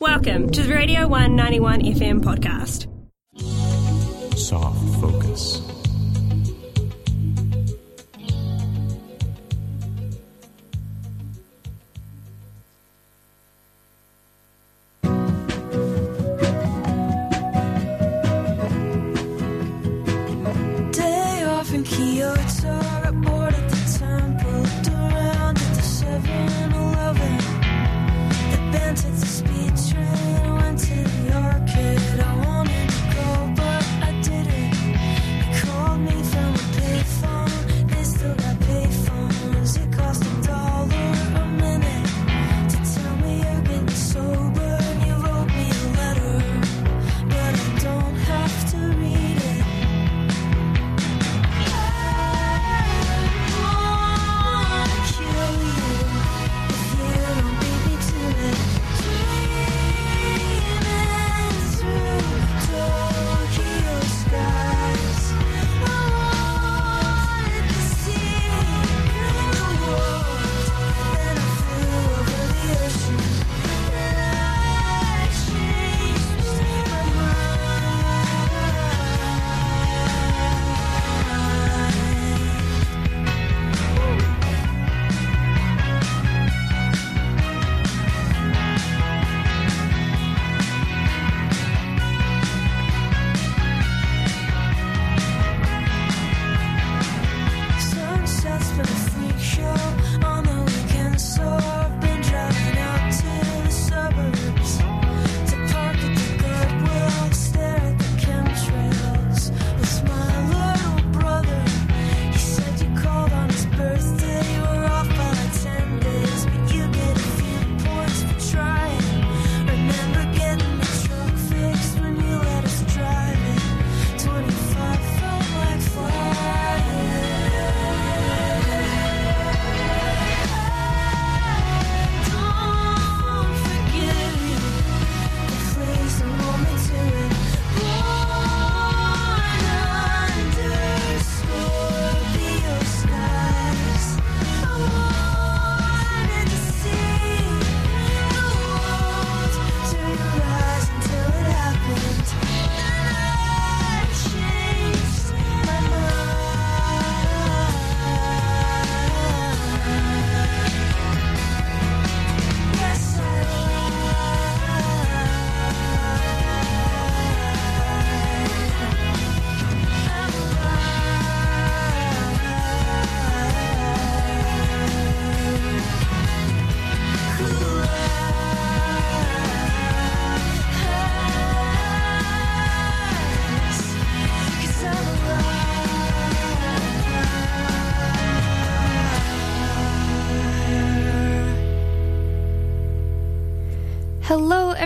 Welcome to the Radio 191 FM podcast. Soft focus.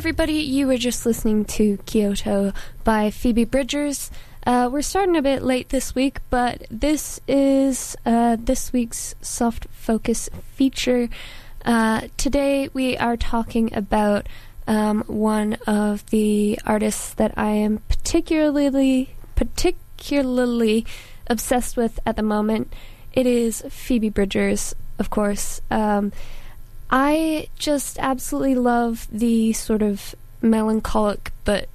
Everybody. You were just listening to Kyoto by Phoebe Bridgers. Uh, we're starting a bit late this week, but this is uh, this week's soft focus feature. Uh, today, we are talking about um, one of the artists that I am particularly particularly obsessed with at the moment. It is Phoebe Bridgers, of course. Um, I just absolutely love the sort of melancholic but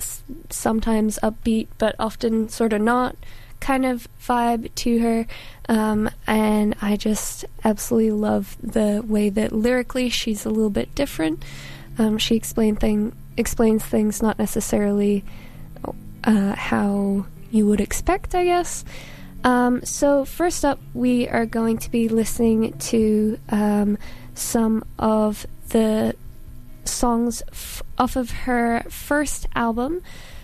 s- sometimes upbeat but often sort of not kind of vibe to her. Um, and I just absolutely love the way that lyrically she's a little bit different. Um, she explain thing, explains things not necessarily uh, how you would expect, I guess. Um, so, first up, we are going to be listening to um, some of the songs f- off of her first album.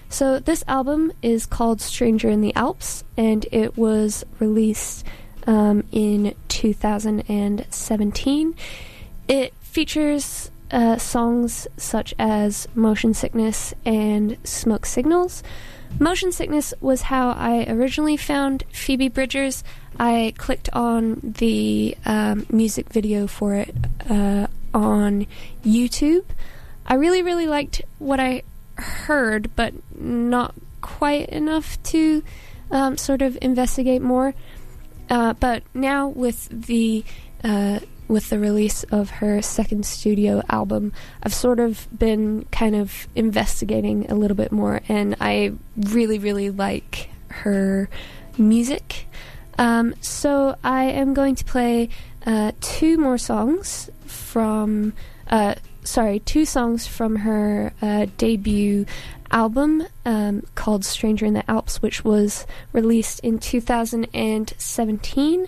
So, this album is called Stranger in the Alps, and it was released um, in 2017. It features uh, songs such as Motion Sickness and Smoke Signals. Motion Sickness was how I originally found Phoebe Bridgers. I clicked on the um, music video for it uh, on YouTube. I really, really liked what I heard, but not quite enough to um, sort of investigate more. Uh, but now with the uh, with the release of her second studio album, I've sort of been kind of investigating a little bit more, and I really, really like her music. Um, so I am going to play uh, two more songs from, uh, sorry, two songs from her uh, debut album um, called Stranger in the Alps, which was released in 2017.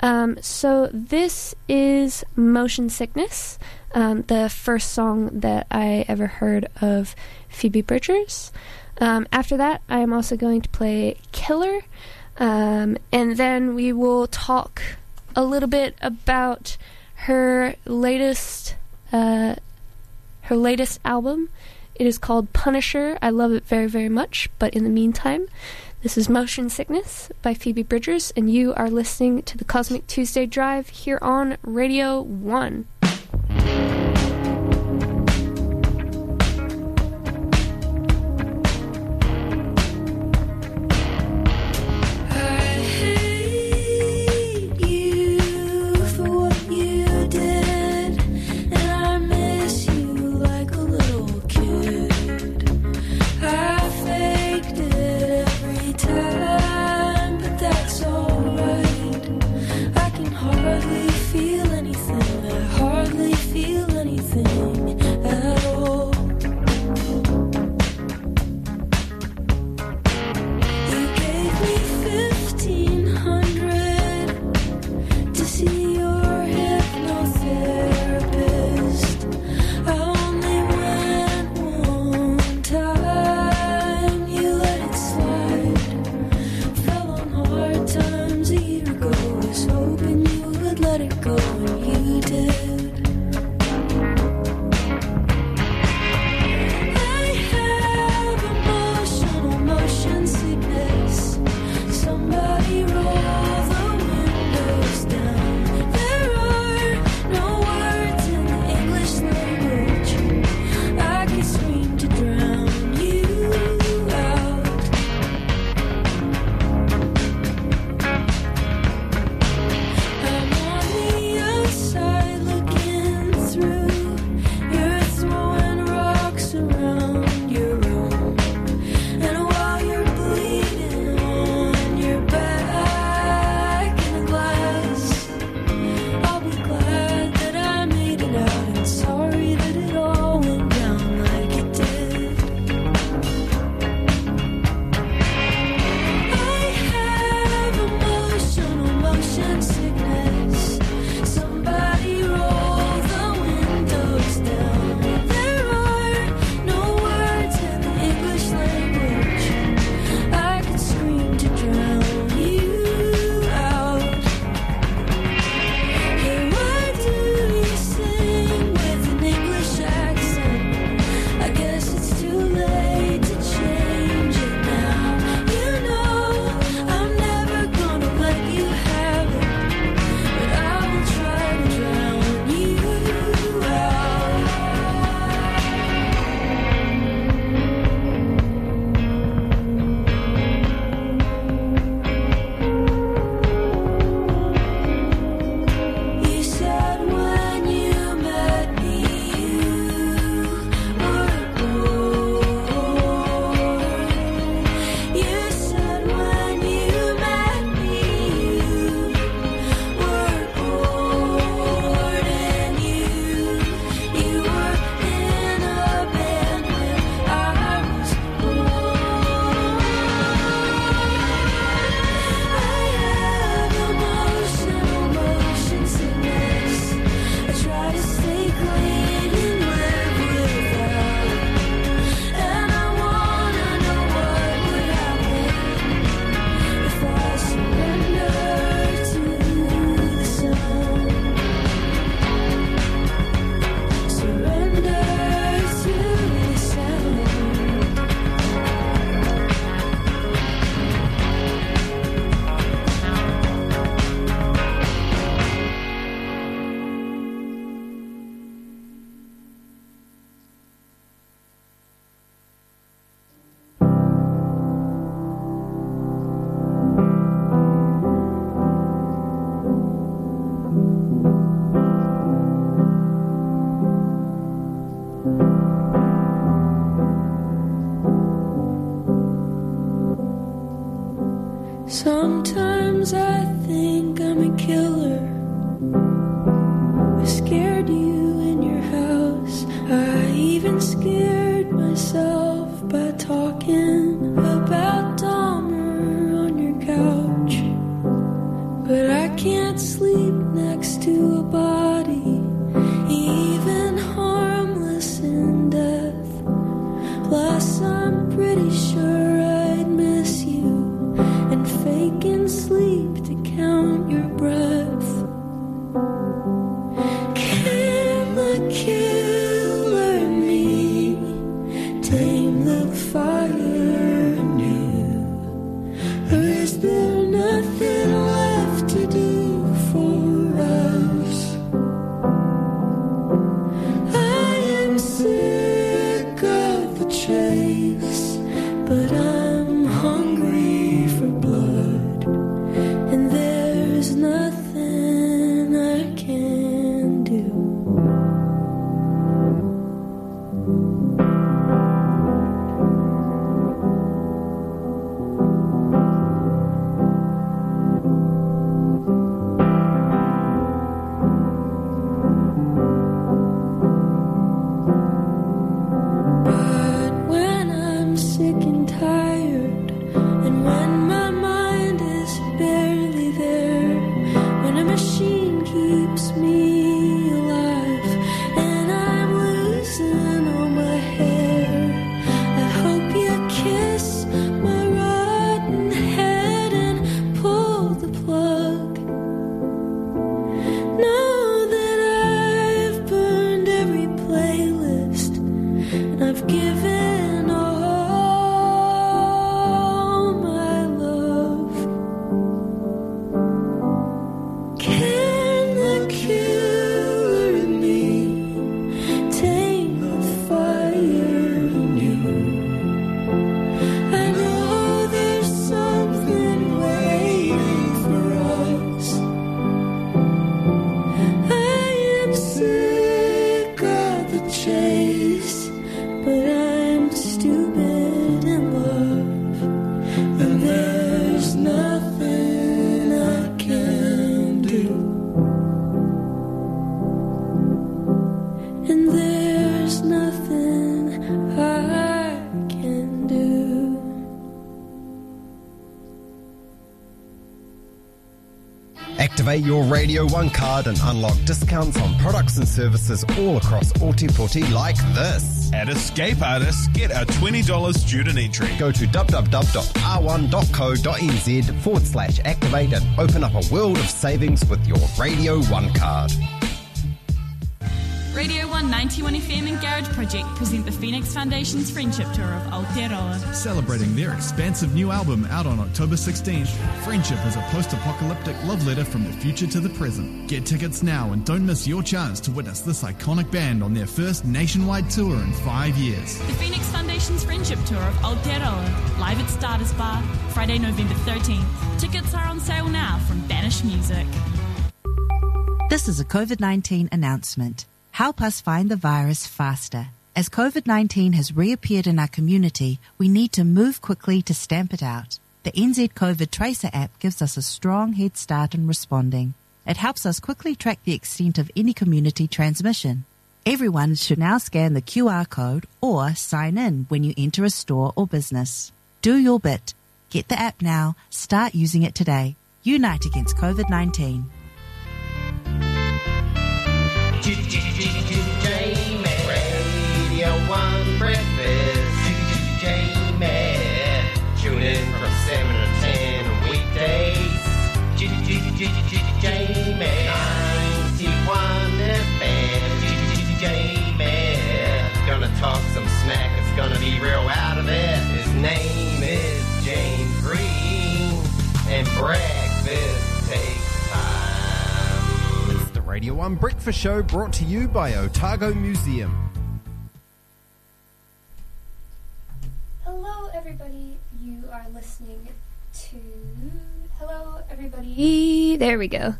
Um, so this is Motion Sickness, um, the first song that I ever heard of Phoebe Bridgers. Um, after that, I am also going to play Killer, um, and then we will talk a little bit about her latest uh, her latest album. It is called Punisher. I love it very, very much. But in the meantime, this is Motion Sickness by Phoebe Bridgers, and you are listening to the Cosmic Tuesday Drive here on Radio 1. I Activate your Radio 1 card and unlock discounts on products and services all across Ōtepoti like this. At Escape Artists, get a $20 student entry. Go to www.r1.co.nz forward slash activate and open up a world of savings with your Radio 1 card. Radio 191 FM and Garage Project present the Phoenix Foundation's Friendship Tour of Aotearoa. Celebrating their expansive new album out on October 16th, Friendship is a post apocalyptic love letter from the future to the present. Get tickets now and don't miss your chance to witness this iconic band on their first nationwide tour in five years. The Phoenix Foundation's Friendship Tour of Aotearoa, live at Starters Bar, Friday, November 13th. Tickets are on sale now from Banish Music. This is a COVID 19 announcement. Help us find the virus faster. As COVID 19 has reappeared in our community, we need to move quickly to stamp it out. The NZ COVID Tracer app gives us a strong head start in responding. It helps us quickly track the extent of any community transmission. Everyone should now scan the QR code or sign in when you enter a store or business. Do your bit. Get the app now. Start using it today. Unite against COVID 19. It's be real out of it. His name is James Green. And breakfast takes time. It's the Radio 1 Breakfast Show brought to you by Otago Museum. Hello, everybody. You are listening to. Hello, everybody. There we go.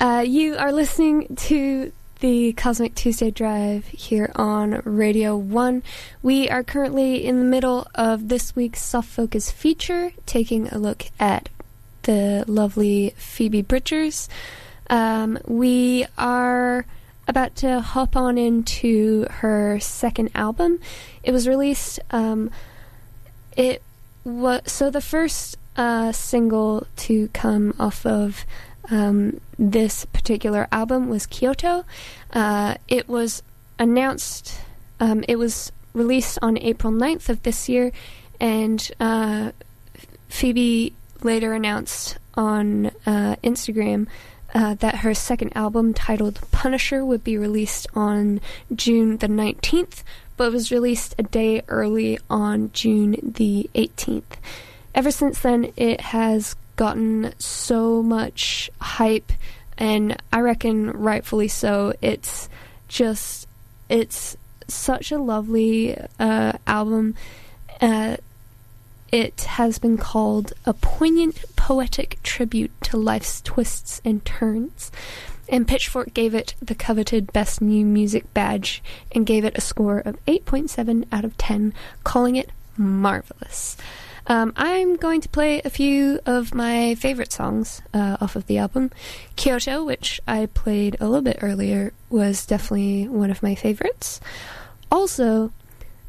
Uh, you are listening to the Cosmic Tuesday Drive here on Radio 1. We are currently in the middle of this week's Soft Focus feature, taking a look at the lovely Phoebe Bridgers. Um, we are about to hop on into her second album. It was released. Um, it was so the first uh, single to come off of um, this particular album was Kyoto. Uh, it was announced. Um, it was released on April 9th of this year, and uh, Phoebe later announced on uh, Instagram uh, that her second album, titled Punisher, would be released on June the 19th, but was released a day early on June the 18th. Ever since then, it has gotten so much hype, and I reckon rightfully so. It's just, it's such a lovely uh, album. Uh, it has been called a poignant poetic tribute to life's twists and turns. And Pitchfork gave it the coveted Best New Music badge and gave it a score of 8.7 out of 10, calling it marvelous. Um, I'm going to play a few of my favorite songs uh, off of the album. Kyoto, which I played a little bit earlier, was definitely one of my favorites. Also,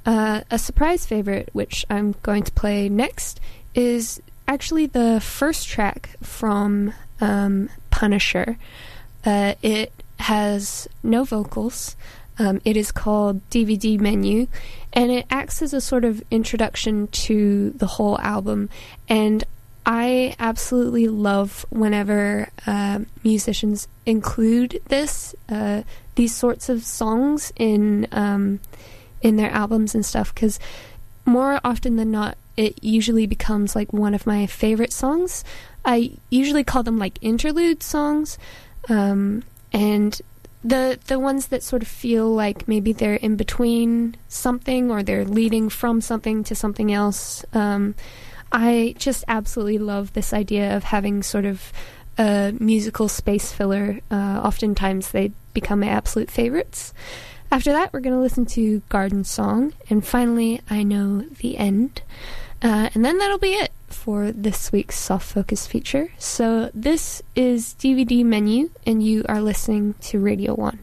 uh, a surprise favorite, which I'm going to play next, is actually the first track from um, Punisher. Uh, it has no vocals. Um, it is called DVD Menu, and it acts as a sort of introduction to the whole album. And I absolutely love whenever uh, musicians include this, uh, these sorts of songs in um, in their albums and stuff because more often than not it usually becomes like one of my favorite songs i usually call them like interlude songs um, and the the ones that sort of feel like maybe they're in between something or they're leading from something to something else um, i just absolutely love this idea of having sort of a musical space filler uh, oftentimes they become my absolute favorites after that, we're going to listen to Garden Song, and finally, I Know the End. Uh, and then that'll be it for this week's Soft Focus feature. So, this is DVD Menu, and you are listening to Radio 1.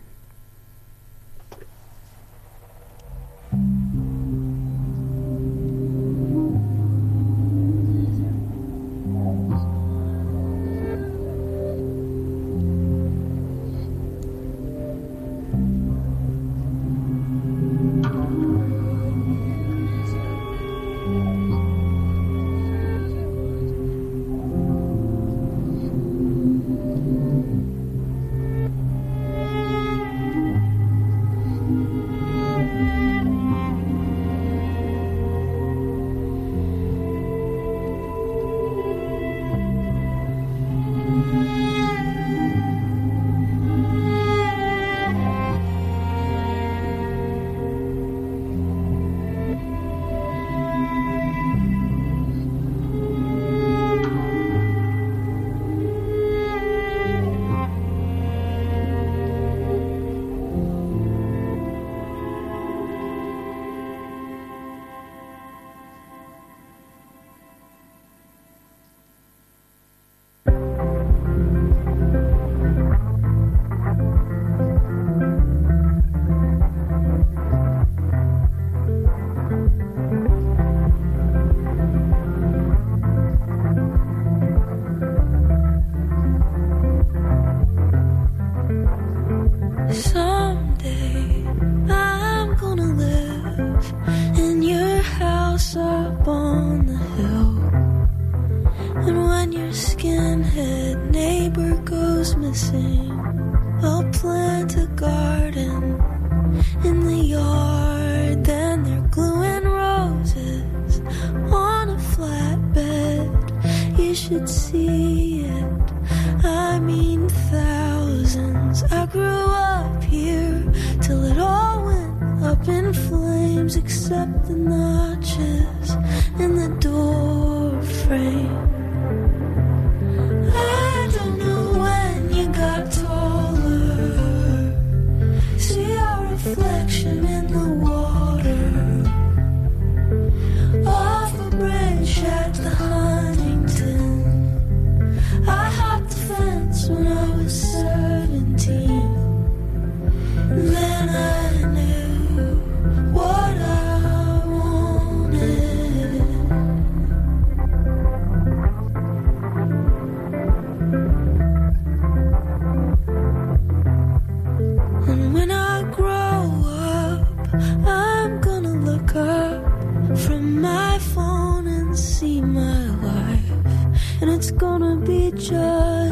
Should see gonna be just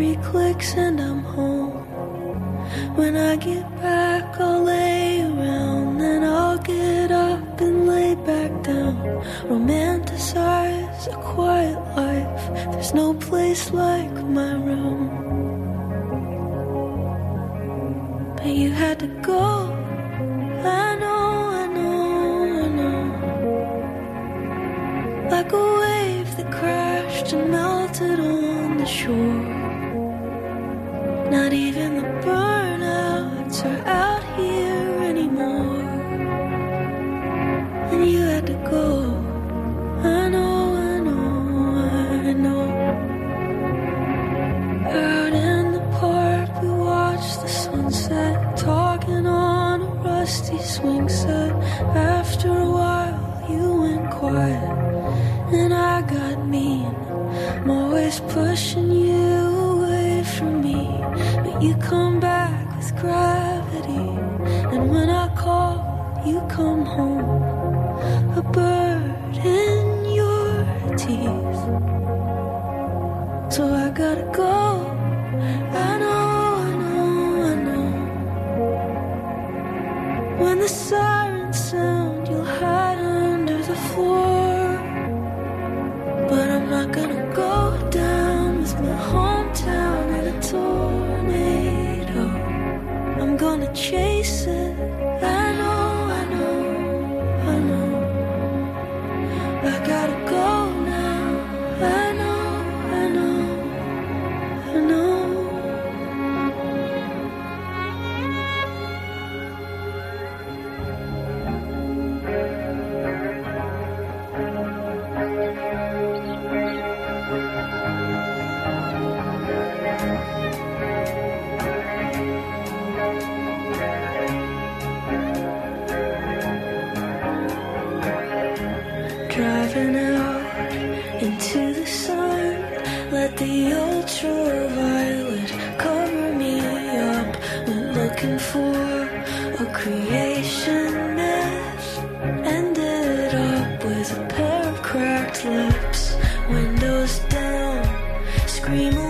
three clicks and I Not even the burnouts are out here. 追随 scream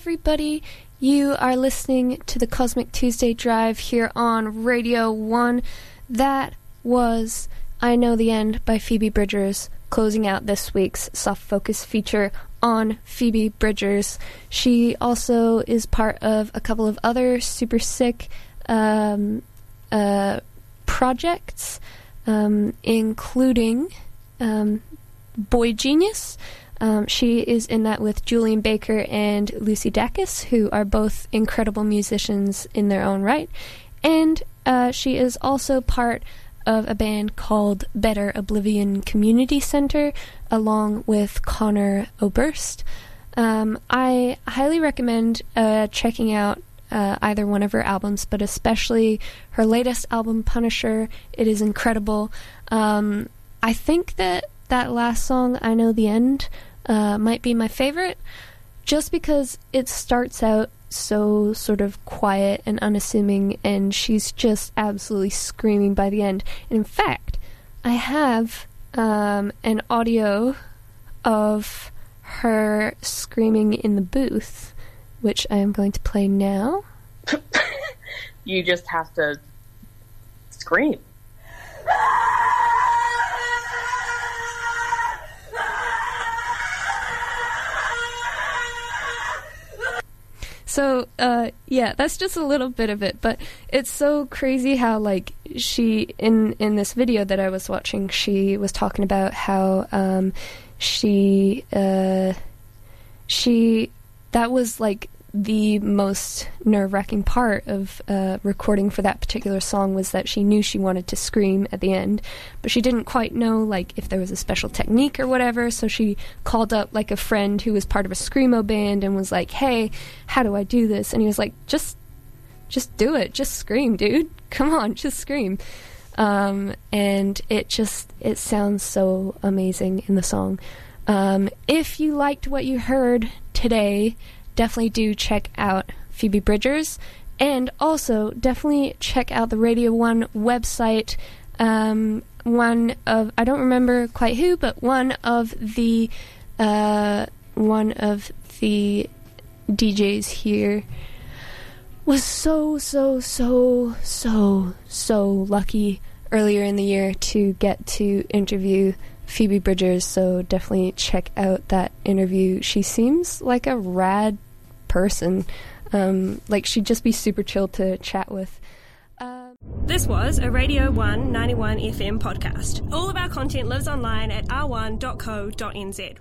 everybody. You are listening to the Cosmic Tuesday Drive here on Radio 1. That was I Know the End by Phoebe Bridgers, closing out this week's Soft Focus feature on Phoebe Bridgers. She also is part of a couple of other super sick um, uh, projects, um, including um, boygenius. Um, she is in that with Julien Baker and Lucy Dacus, who are both incredible musicians in their own right. And uh, she is also part of a band called Better Oblivion Community Center, along with Conor Oberst. Um, I highly recommend uh, checking out uh, either one of her albums, but especially her latest album, Punisher. It is incredible. Um, I think that that last song, I Know the End, uh, might be my favorite just because it starts out so sort of quiet and unassuming, and she's just absolutely screaming by the end. And in fact, I have um, an audio of her screaming in the booth, which I am going to play now. you just have to scream. So, uh, yeah, that's just a little bit of it, but it's so crazy how, like, she, in, in this video that I was watching, she was talking about how, um, she, uh, she, that was, like, the most nerve wracking part of uh, recording for that particular song was that she knew she wanted to scream at the end, but she didn't quite know like if there was a special technique or whatever. So she called up like a friend who was part of a screamo band and was like, "Hey, how do I do this?" And he was like, "Just, just do it. Just scream, dude. Come on, just scream." Um, and it just it sounds so amazing in the song. Um, if you liked what you heard today definitely do check out Phoebe Bridgers. And also, definitely check out the Radio 1 website. Um, one of, I don't remember quite who, but one of the, uh, one of the DJs here was so, so, so, so, so lucky earlier in the year to get to interview Phoebe Bridgers, so definitely check out that interview. She seems like a rad person. Um, like she'd just be super chill to chat with. Um, this was a Radio 1 91 FM podcast. All of our content lives online at r1.co.nz.